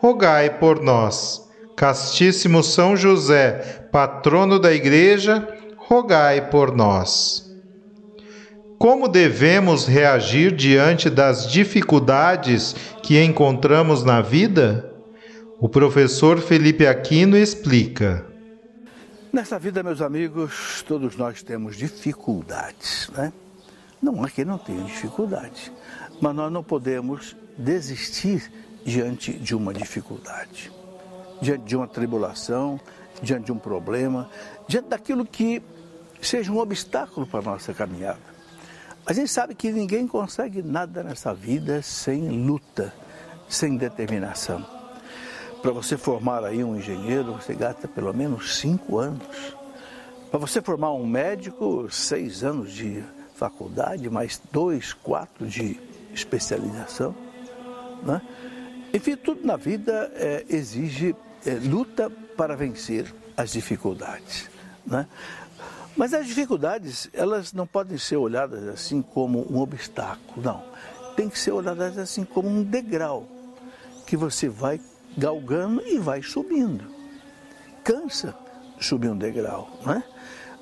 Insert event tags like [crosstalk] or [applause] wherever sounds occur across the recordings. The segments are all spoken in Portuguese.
rogai por nós. Castíssimo São José, patrono da Igreja, rogai por nós. Como devemos reagir diante das dificuldades que encontramos na vida? O professor Felipe Aquino explica. Nessa vida, meus amigos, todos nós temos dificuldades, né? Não é que não tenha dificuldade, mas nós não podemos desistir diante de uma dificuldade, diante de uma tribulação, diante de um problema, diante daquilo que seja um obstáculo para a nossa caminhada. A gente sabe que ninguém consegue nada nessa vida sem luta, sem determinação. Para você formar aí um engenheiro, você gasta pelo menos cinco anos. Para você formar um médico, seis anos de faculdade, mais dois, quatro de especialização. Né? Enfim, tudo na vida é, exige é, luta para vencer as dificuldades. Né? Mas as dificuldades, elas não podem ser olhadas assim como um obstáculo, não. Tem que ser olhadas assim como um degrau que você vai galgando e vai subindo. Cansa subir um degrau, não é?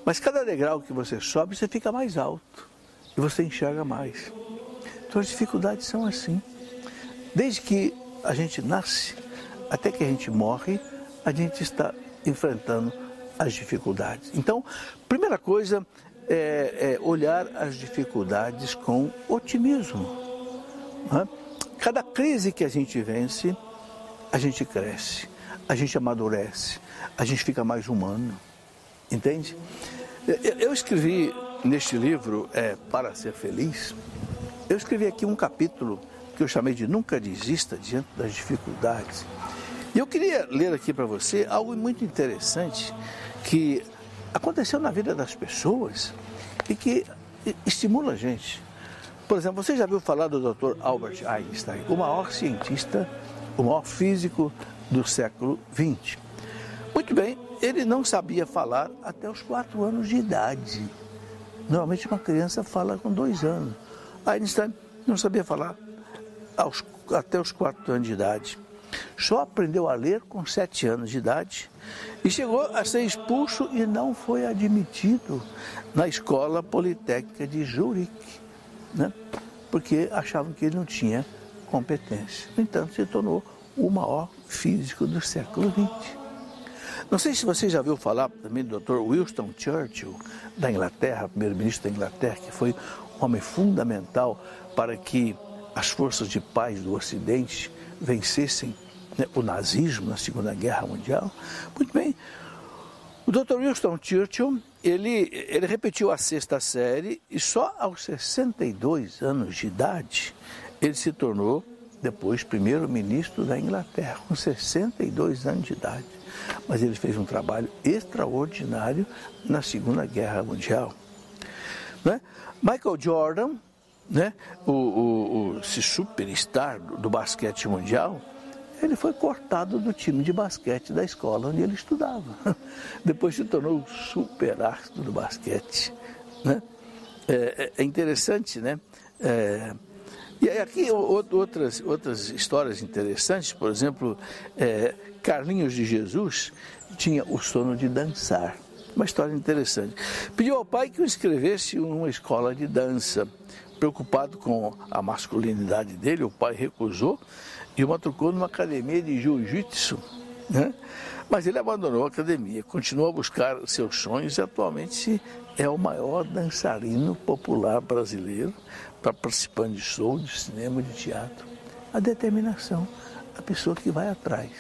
Mas cada degrau que você sobe, você fica mais alto e você enxerga mais. Então as dificuldades são assim. Desde que a gente nasce até que a gente morre, a gente está enfrentando as dificuldades. Então, primeira coisa é, é olhar as dificuldades com otimismo. Né? Cada crise que a gente vence, a gente cresce, a gente amadurece, a gente fica mais humano. Entende? Eu escrevi neste livro, é, Para Ser Feliz, eu escrevi aqui um capítulo que eu chamei de Nunca Desista Diante das Dificuldades. E eu queria ler aqui para você algo muito interessante que aconteceu na vida das pessoas e que estimula a gente. Por exemplo, você já viu falar do Dr. Albert Einstein, o maior cientista, o maior físico do século XX. Muito bem, ele não sabia falar até os quatro anos de idade. Normalmente uma criança fala com dois anos. Einstein não sabia falar aos, até os quatro anos de idade. Só aprendeu a ler com sete anos de idade e chegou a ser expulso e não foi admitido na escola politécnica de Zurique, né? porque achavam que ele não tinha competência. No entanto, se tornou o maior físico do século XX. Não sei se você já ouviu falar também do Dr. Winston Churchill, da Inglaterra, primeiro-ministro da Inglaterra, que foi um homem fundamental para que as forças de paz do Ocidente vencessem né, o nazismo na Segunda Guerra Mundial. Muito bem. O Dr. Winston Churchill, ele, ele repetiu a sexta série e só aos 62 anos de idade ele se tornou depois primeiro-ministro da Inglaterra, com 62 anos de idade. Mas ele fez um trabalho extraordinário na Segunda Guerra Mundial. Né? Michael Jordan, né, o, o, o esse superstar do, basquete mundial, ele foi cortado do time de basquete da escola onde ele estudava. [laughs] Depois se tornou o super astro do basquete. Né? É, é, é interessante, né? É, e aqui outras, outras histórias interessantes, por exemplo, é, Carlinhos de Jesus tinha o sono de dançar. Uma história interessante. Pediu ao pai que o inscrevesse uma escola de dança preocupado com a masculinidade dele, o pai recusou e o machucou numa academia de jiu-jitsu. Né? Mas ele abandonou a academia, continuou a buscar seus sonhos e atualmente é o maior dançarino popular brasileiro, participando de show, de cinema, de teatro. A determinação, a pessoa que vai atrás.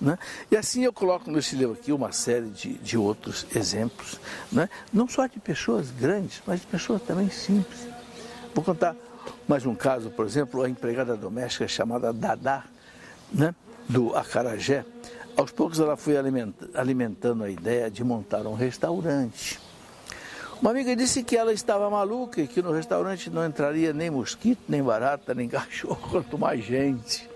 Né? E assim eu coloco nesse livro aqui uma série de, de outros exemplos, né? não só de pessoas grandes, mas de pessoas também simples. Vou contar mais um caso, por exemplo, a empregada doméstica chamada Dadá, né? do Acarajé. Aos poucos ela foi alimentando a ideia de montar um restaurante. Uma amiga disse que ela estava maluca e que no restaurante não entraria nem mosquito, nem barata, nem [laughs] cachorro, quanto mais gente.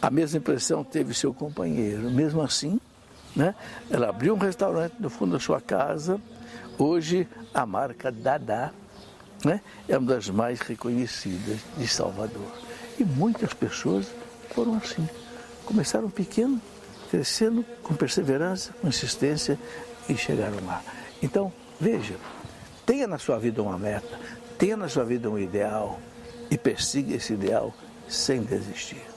A mesma impressão teve seu companheiro. Mesmo assim, né, ela abriu um restaurante no fundo da sua casa. Hoje, a marca Dada né, é uma das mais reconhecidas de Salvador. E muitas pessoas foram assim. Começaram pequeno, crescendo com perseverança, com insistência e chegaram lá. Então, veja, tenha na sua vida uma meta, tenha na sua vida um ideal e persiga esse ideal sem desistir.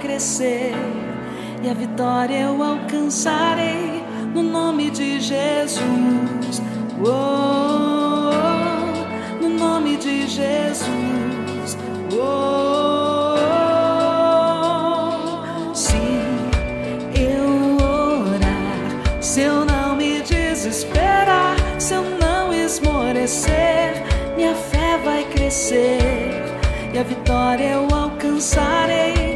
Crescer e a vitória eu alcançarei no nome de Jesus. Oh, no nome de Jesus. Oh, se eu orar, se eu não me desesperar, se eu não esmorecer, minha fé vai crescer a vitória eu alcançarei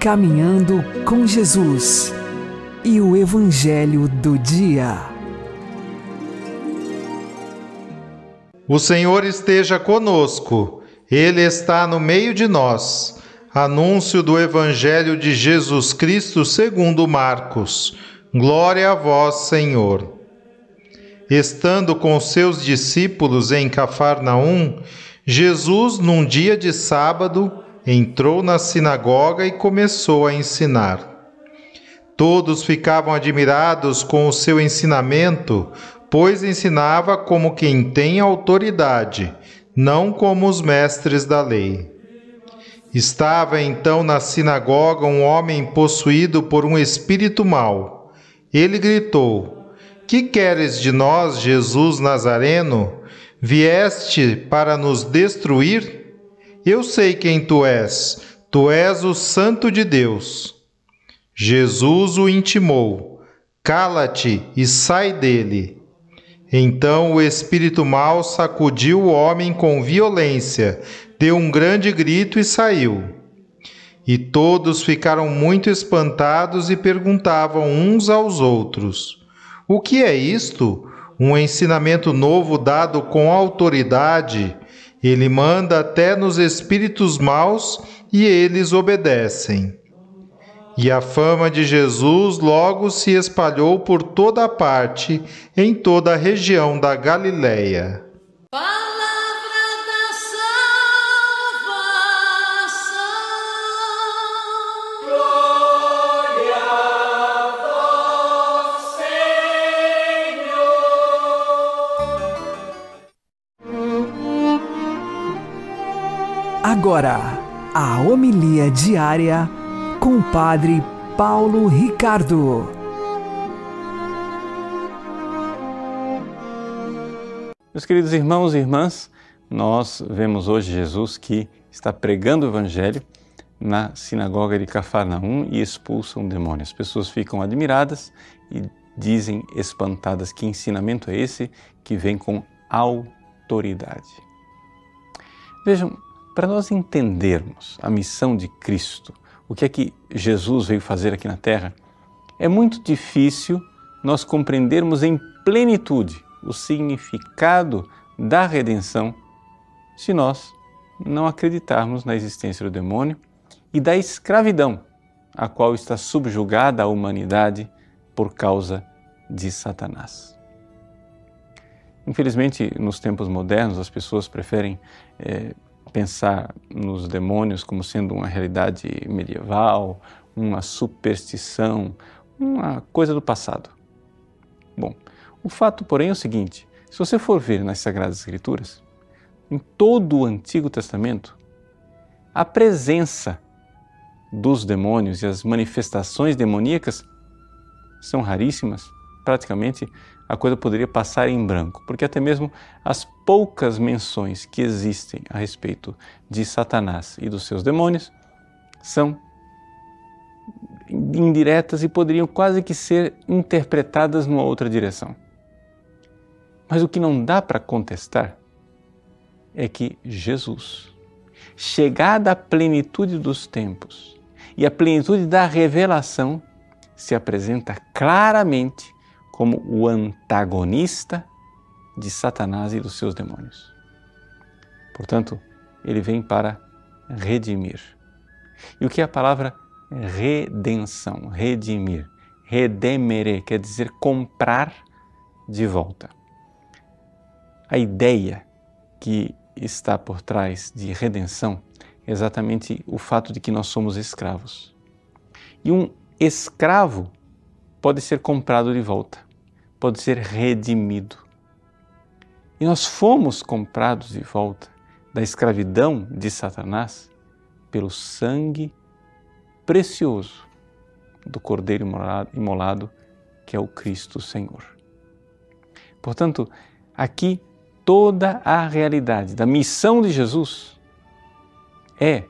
Caminhando com Jesus e o Evangelho do Dia. O Senhor esteja conosco, Ele está no meio de nós. Anúncio do Evangelho de Jesus Cristo segundo Marcos. Glória a vós, Senhor. Estando com seus discípulos em Cafarnaum, Jesus, num dia de sábado, entrou na sinagoga e começou a ensinar. Todos ficavam admirados com o seu ensinamento, pois ensinava como quem tem autoridade, não como os mestres da lei. Estava então na sinagoga um homem possuído por um espírito mau. Ele gritou: Que queres de nós, Jesus Nazareno? Vieste para nos destruir? Eu sei quem tu és, tu és o Santo de Deus. Jesus o intimou: Cala-te e sai dele. Então o espírito mau sacudiu o homem com violência, deu um grande grito e saiu. E todos ficaram muito espantados e perguntavam uns aos outros: O que é isto? Um ensinamento novo dado com autoridade ele manda até nos espíritos maus e eles obedecem. E a fama de Jesus logo se espalhou por toda parte, em toda a região da Galileia. Agora, a homilia diária com o Padre Paulo Ricardo. Meus queridos irmãos e irmãs, nós vemos hoje Jesus que está pregando o Evangelho na sinagoga de Cafarnaum e expulsa um demônio. As pessoas ficam admiradas e dizem espantadas: que ensinamento é esse que vem com autoridade? Vejam, para nós entendermos a missão de Cristo, o que é que Jesus veio fazer aqui na Terra, é muito difícil nós compreendermos em plenitude o significado da redenção se nós não acreditarmos na existência do demônio e da escravidão a qual está subjugada a humanidade por causa de Satanás. Infelizmente, nos tempos modernos, as pessoas preferem é, pensar nos demônios como sendo uma realidade medieval, uma superstição, uma coisa do passado. Bom, o fato, porém, é o seguinte: se você for ver nas Sagradas Escrituras, em todo o Antigo Testamento, a presença dos demônios e as manifestações demoníacas são raríssimas, praticamente a coisa poderia passar em branco, porque até mesmo as poucas menções que existem a respeito de Satanás e dos seus demônios são indiretas e poderiam quase que ser interpretadas numa outra direção. Mas o que não dá para contestar é que Jesus, chegada à plenitude dos tempos e à plenitude da revelação, se apresenta claramente como o antagonista de Satanás e dos seus demônios. Portanto, ele vem para redimir. E o que é a palavra redenção? Redimir. Redemere quer dizer comprar de volta. A ideia que está por trás de redenção é exatamente o fato de que nós somos escravos. E um escravo pode ser comprado de volta pode ser redimido. E nós fomos comprados de volta da escravidão de Satanás pelo sangue precioso do Cordeiro imolado, que é o Cristo Senhor. Portanto, aqui toda a realidade da missão de Jesus é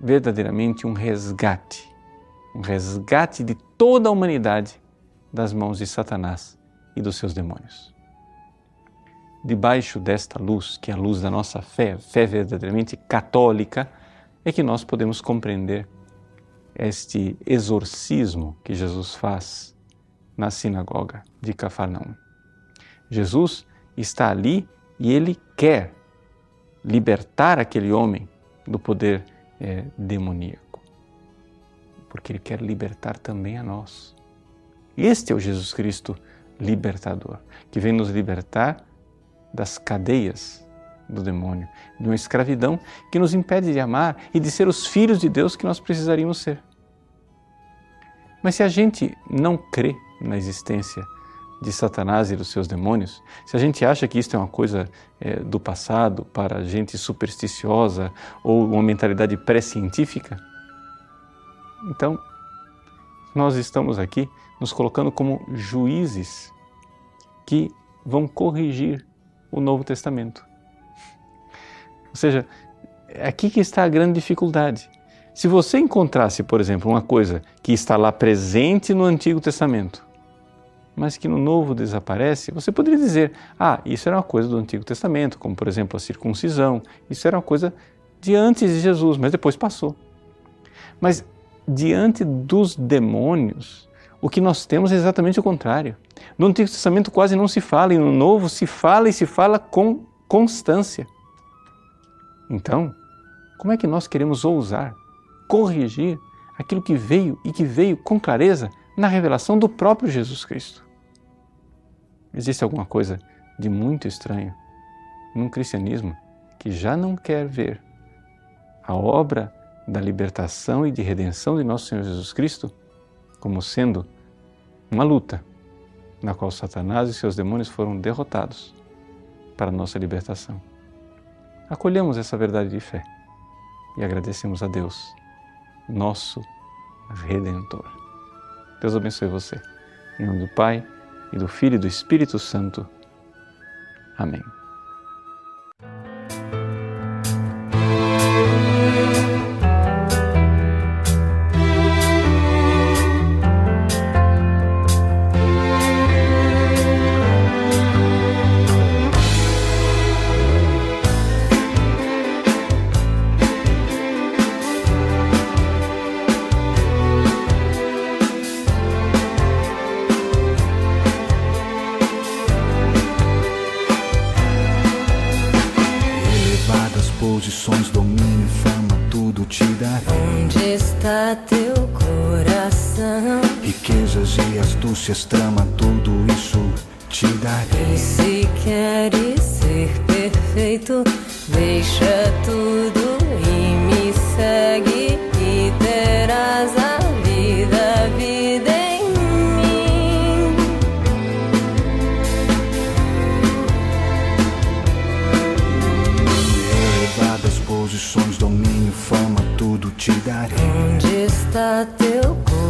verdadeiramente um resgate, um resgate de toda a humanidade das mãos de Satanás e dos seus demônios. Debaixo desta luz, que é a luz da nossa fé, fé verdadeiramente católica, é que nós podemos compreender este exorcismo que Jesus faz na sinagoga de Cafarnaum. Jesus está ali e ele quer libertar aquele homem do poder é, demoníaco, porque ele quer libertar também a nós. Este é o Jesus Cristo libertador, que vem nos libertar das cadeias do demônio, de uma escravidão que nos impede de amar e de ser os filhos de Deus que nós precisaríamos ser. Mas se a gente não crê na existência de Satanás e dos seus demônios, se a gente acha que isto é uma coisa é, do passado, para gente supersticiosa ou uma mentalidade pré-científica, então nós estamos aqui nos colocando como juízes que vão corrigir o Novo Testamento. Ou seja, é aqui que está a grande dificuldade. Se você encontrasse, por exemplo, uma coisa que está lá presente no Antigo Testamento, mas que no Novo desaparece, você poderia dizer: ah, isso era uma coisa do Antigo Testamento, como por exemplo a circuncisão, isso era uma coisa de antes de Jesus, mas depois passou. Mas diante dos demônios, o que nós temos é exatamente o contrário. No Antigo Testamento quase não se fala, e no Novo se fala e se fala com constância. Então, como é que nós queremos ousar corrigir aquilo que veio e que veio com clareza na revelação do próprio Jesus Cristo? Existe alguma coisa de muito estranho num cristianismo que já não quer ver a obra da libertação e de redenção de nosso Senhor Jesus Cristo como sendo uma luta na qual Satanás e seus demônios foram derrotados para nossa libertação. Acolhemos essa verdade de fé e agradecemos a Deus, nosso Redentor. Deus abençoe você. Em nome do Pai, e do Filho e do Espírito Santo. Amém.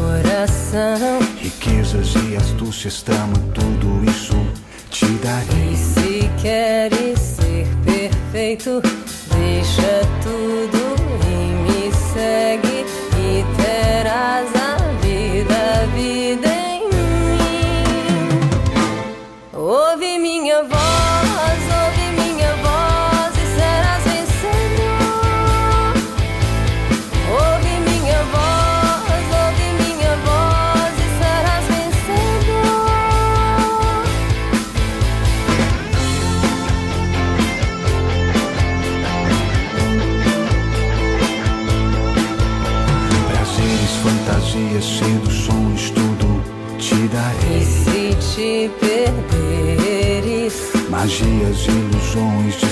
Coração? Riquezas e astúcias, trama, tudo isso te darei. E se queres ser perfeito, deixa tudo e me segue e terás pójść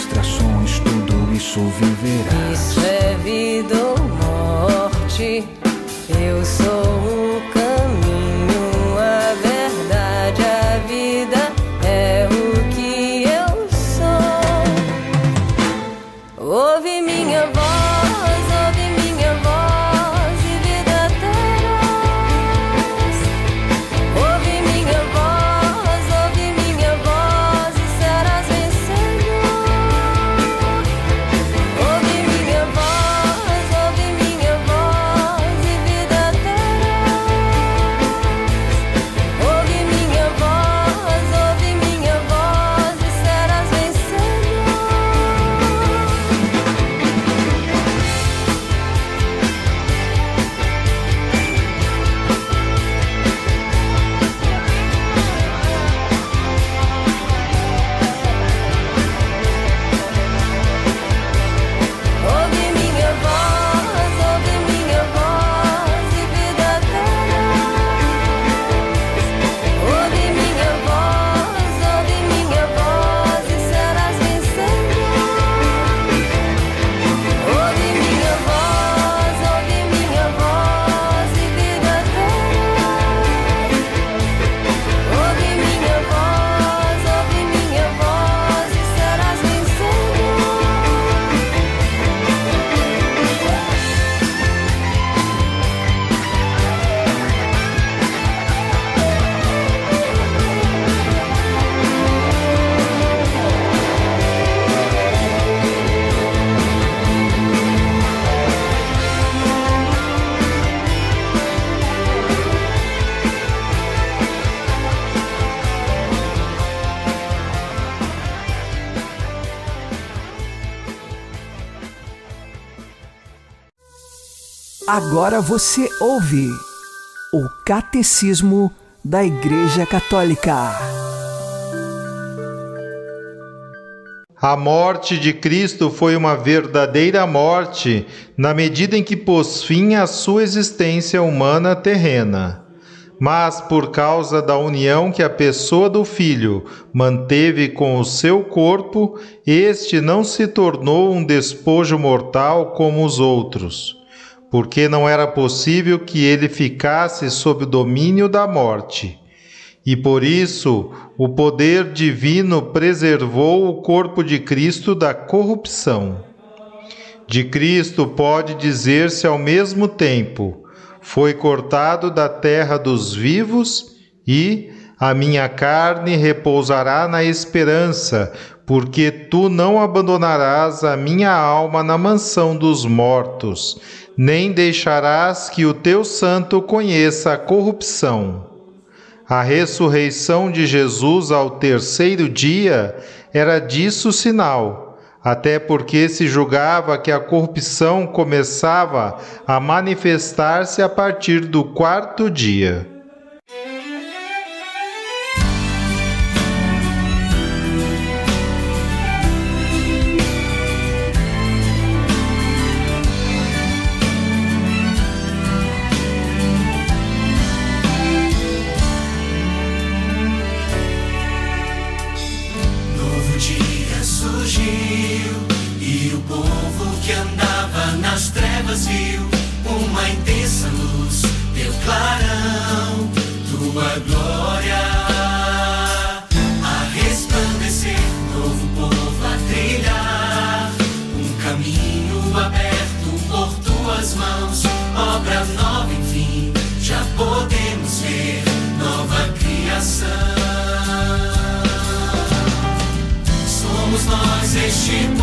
Agora você ouve o Catecismo da Igreja Católica. A morte de Cristo foi uma verdadeira morte na medida em que pôs fim à sua existência humana terrena. Mas por causa da união que a pessoa do Filho manteve com o seu corpo, este não se tornou um despojo mortal como os outros, porque não era possível que ele ficasse sob o domínio da morte. E por isso o poder divino preservou o corpo de Cristo da corrupção. De Cristo pode dizer-se ao mesmo tempo: foi cortado da terra dos vivos e a minha carne repousará na esperança, porque tu não abandonarás a minha alma na mansão dos mortos, nem deixarás que o teu santo conheça a corrupção. A ressurreição de Jesus ao terceiro dia era disso sinal, até porque se julgava que a corrupção começava a manifestar-se a partir do quarto dia. Nós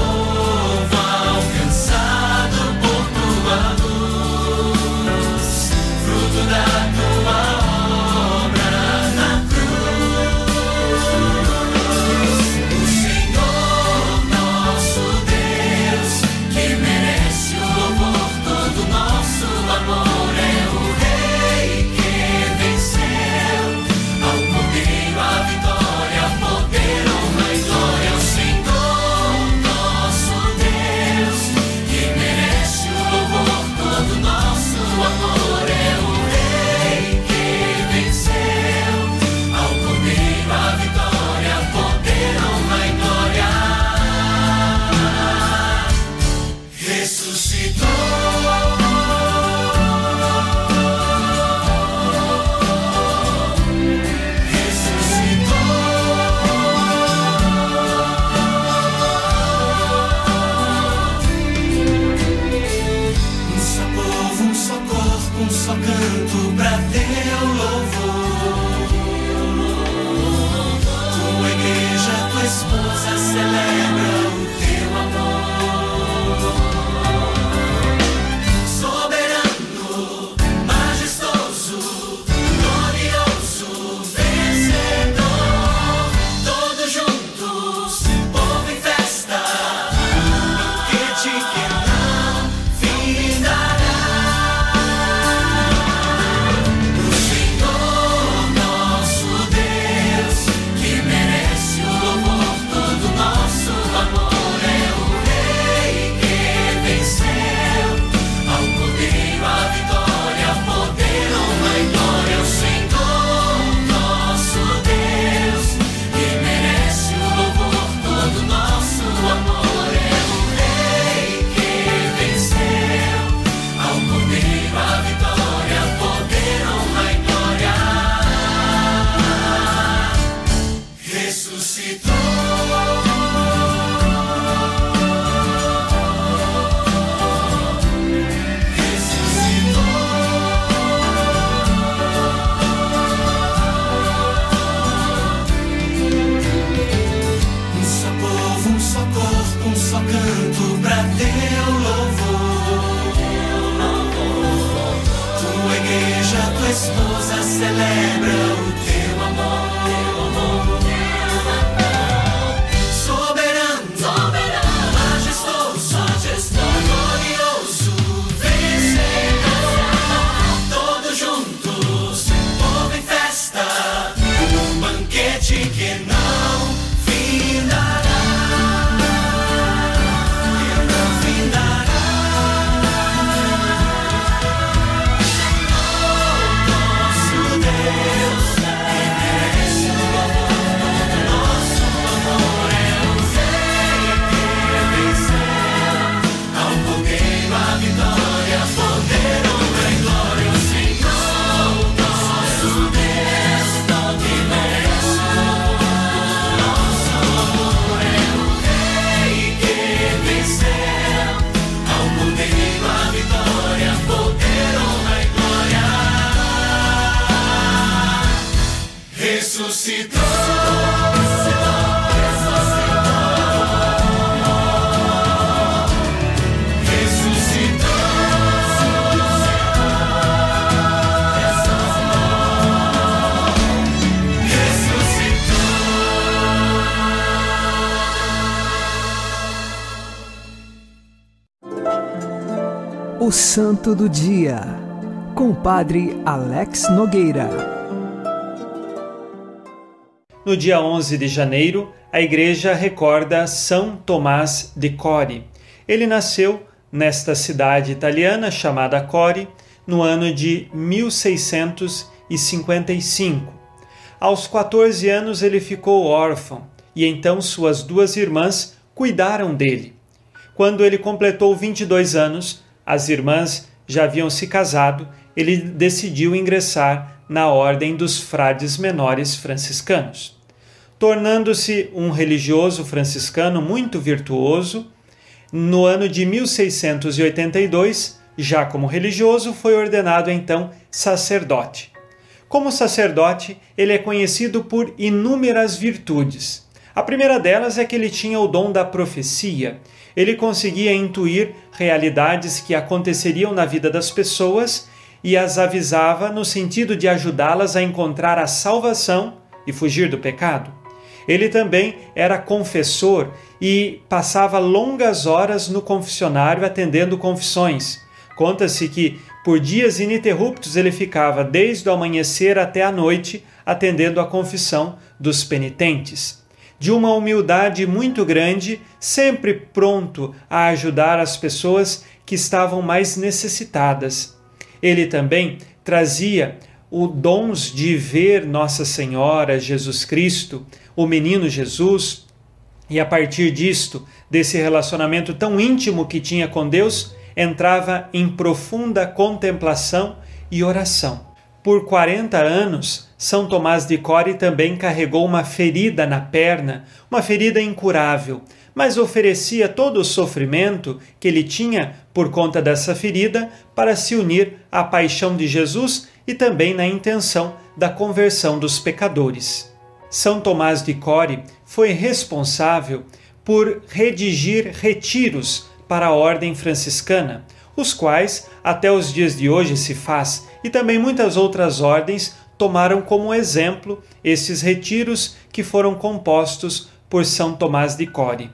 O Santo do Dia, com o Padre Alex Nogueira. No dia 11 de janeiro, a igreja recorda São Tomás de Cori. Ele nasceu nesta cidade italiana chamada Cori no ano de 1655. Aos 14 anos ele ficou órfão e então suas duas irmãs cuidaram dele. Quando ele completou 22 anos, as irmãs já haviam se casado, ele decidiu ingressar na ordem dos frades menores franciscanos. Tornando-se um religioso franciscano muito virtuoso, no ano de 1682, já como religioso, foi ordenado então sacerdote. Como sacerdote, ele é conhecido por inúmeras virtudes. A primeira delas é que ele tinha o dom da profecia. Ele conseguia intuir realidades que aconteceriam na vida das pessoas e as avisava no sentido de ajudá-las a encontrar a salvação e fugir do pecado. Ele também era confessor e passava longas horas no confessionário atendendo confissões. Conta-se que por dias ininterruptos ele ficava desde o amanhecer até a noite atendendo a confissão dos penitentes. De uma humildade muito grande, sempre pronto a ajudar as pessoas que estavam mais necessitadas. Ele também trazia o dons de ver Nossa Senhora, Jesus Cristo, o menino Jesus, e a partir disto, desse relacionamento tão íntimo que tinha com Deus, entrava em profunda contemplação e oração. Por 40 anos, São Tomás de Core também carregou uma ferida na perna, uma ferida incurável, mas oferecia todo o sofrimento que ele tinha por conta dessa ferida para se unir à paixão de Jesus e também na intenção da conversão dos pecadores. São Tomás de Core foi responsável por redigir retiros para a ordem franciscana, os quais até os dias de hoje se faz, e também muitas outras ordens tomaram como exemplo esses retiros que foram compostos por São Tomás de Core.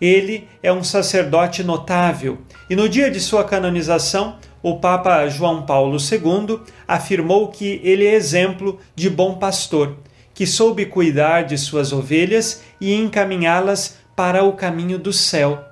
Ele é um sacerdote notável e no dia de sua canonização, o Papa João Paulo II afirmou que ele é exemplo de bom pastor, que soube cuidar de suas ovelhas e encaminhá-las para o caminho do céu.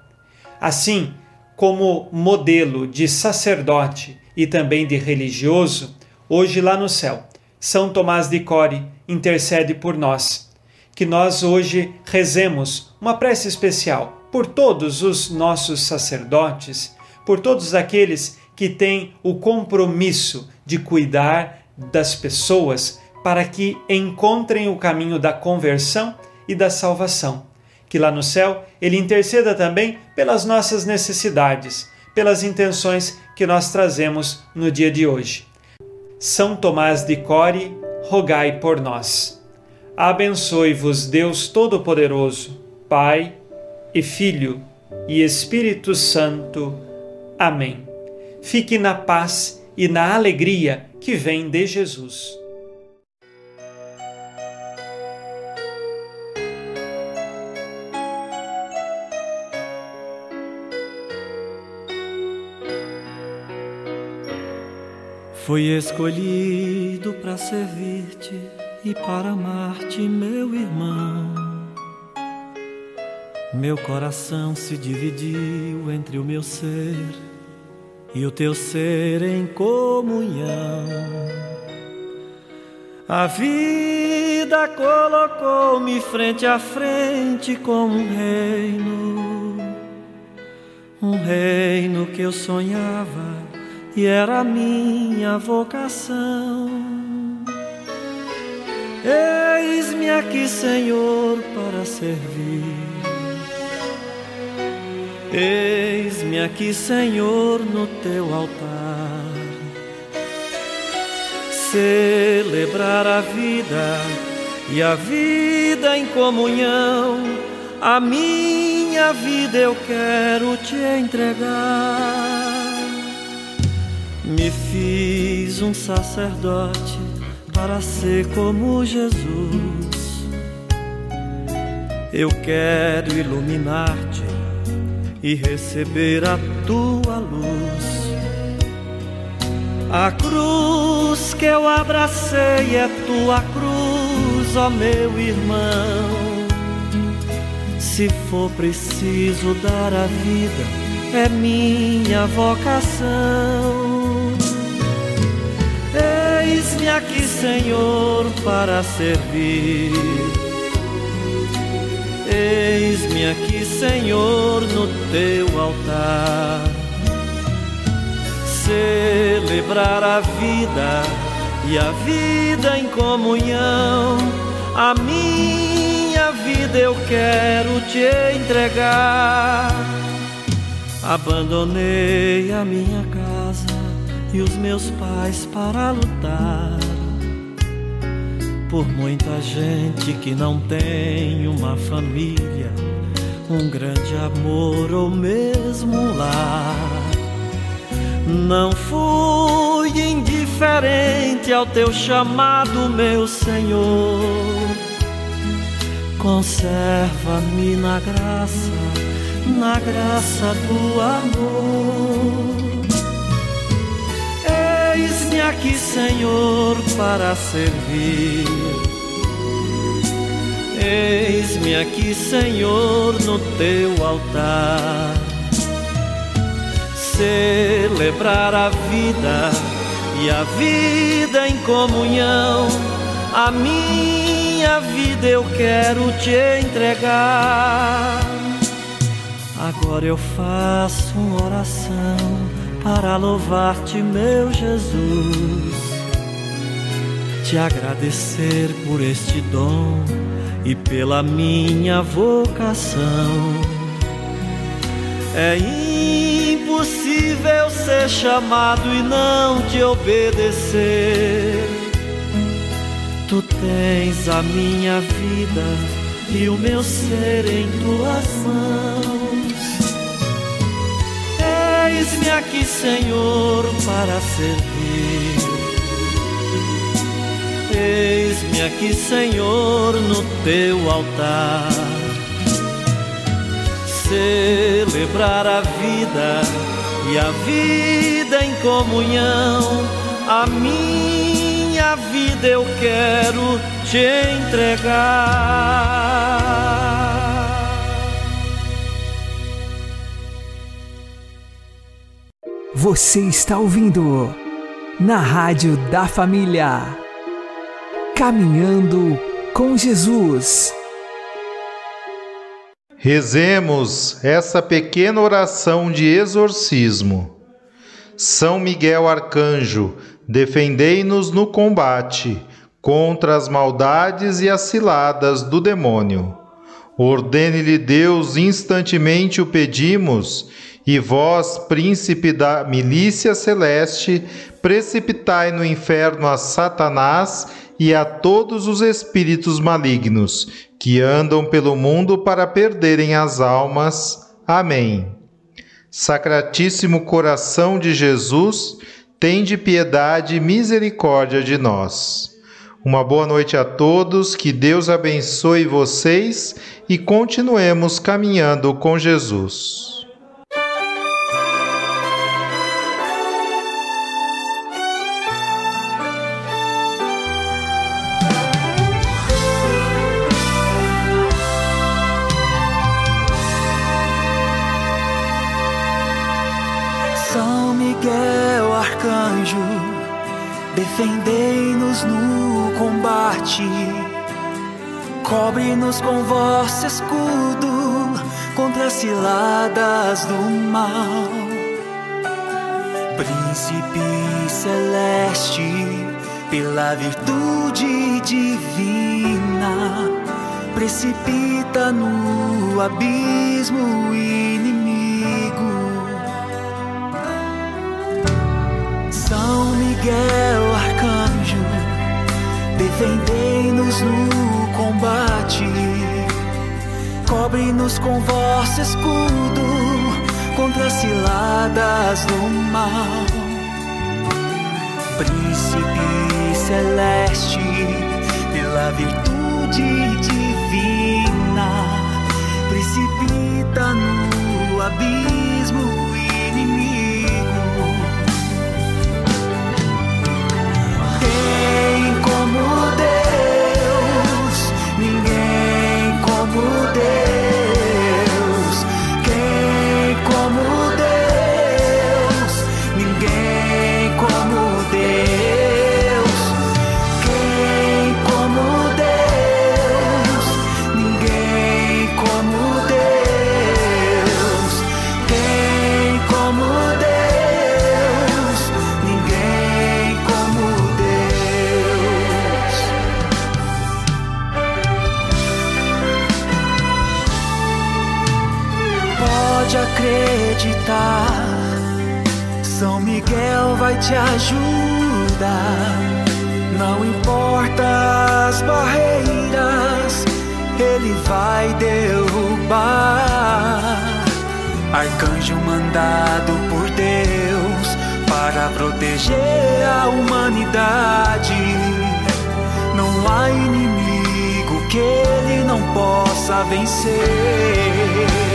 Assim, como modelo de sacerdote e também de religioso, hoje lá no céu, São Tomás de Core intercede por nós. Que nós hoje rezemos uma prece especial por todos os nossos sacerdotes, por todos aqueles que têm o compromisso de cuidar das pessoas para que encontrem o caminho da conversão e da salvação. Que lá no céu ele interceda também pelas nossas necessidades, pelas intenções que nós trazemos no dia de hoje. São Tomás de Core, rogai por nós. Abençoe-vos Deus Todo-Poderoso, Pai e Filho e Espírito Santo. Amém. Fique na paz e na alegria que vem de Jesus. Fui escolhido para servir-te e para amar-te, meu irmão. Meu coração se dividiu entre o meu ser e o teu ser em comunhão. A vida colocou-me frente a frente com um reino, um reino que eu sonhava e era minha vocação. Eis-me aqui, Senhor, para servir. Eis-me aqui, Senhor, no teu altar. celebrar a vida e a vida em comunhão. A minha vida eu quero te entregar. Me fiz um sacerdote para ser como Jesus. Eu quero iluminar-te e receber a tua luz. A cruz que eu abracei é tua cruz, ó meu irmão. Se for preciso dar a vida, é minha vocação. Eis-me aqui, Senhor, para servir. Eis-me aqui, Senhor, no teu altar. Celebrar a vida e a vida em comunhão. A minha vida eu quero te entregar. Abandonei a minha casa e os meus pais para lutar por muita gente que não tem uma família, um grande amor ou mesmo um lar. Não fui indiferente ao teu chamado, meu Senhor. Conserva-me na graça, na graça do amor. Aqui, Senhor, para servir. Eis-me aqui, Senhor, no teu altar. Celebrar a vida e a vida em comunhão. A minha vida eu quero te entregar. Agora eu faço uma oração para louvar-te, meu Jesus, te agradecer por este dom e pela minha vocação. É impossível ser chamado e não te obedecer. Tu tens a minha vida e o meu ser em tuas mãos. Eis-me aqui, Senhor, para servir. Eis-me aqui, Senhor, no teu altar. Celebrar a vida e a vida em comunhão. A minha vida eu quero te entregar. Você está ouvindo na Rádio da Família. Caminhando com Jesus. Rezemos essa pequena oração de exorcismo. São Miguel Arcanjo, defendei-nos no combate contra as maldades e as ciladas do demônio. Ordene-lhe Deus, instantemente o pedimos, e vós, príncipe da milícia celeste, precipitai no inferno a Satanás e a todos os espíritos malignos que andam pelo mundo para perderem as almas. Amém. Sacratíssimo coração de Jesus, tende piedade e misericórdia de nós. Uma boa noite a todos, que Deus abençoe vocês e continuemos caminhando com Jesus. São Miguel Arcanjo, defendei-nos no combate, cobre-nos com vosso escudo contra as ciladas do mal. Príncipe celeste, pela virtude divina, precipita no abismo inimigo. Miguel Arcanjo, defendei-nos no combate, cobre-nos com vosso escudo contra as ciladas do mal. Príncipe celeste, pela virtude divina, precipita no abismo vai te ajudar. Não importa as barreiras, ele vai derrubar. Arcanjo mandado por Deus para proteger a humanidade. Não há inimigo que ele não possa vencer.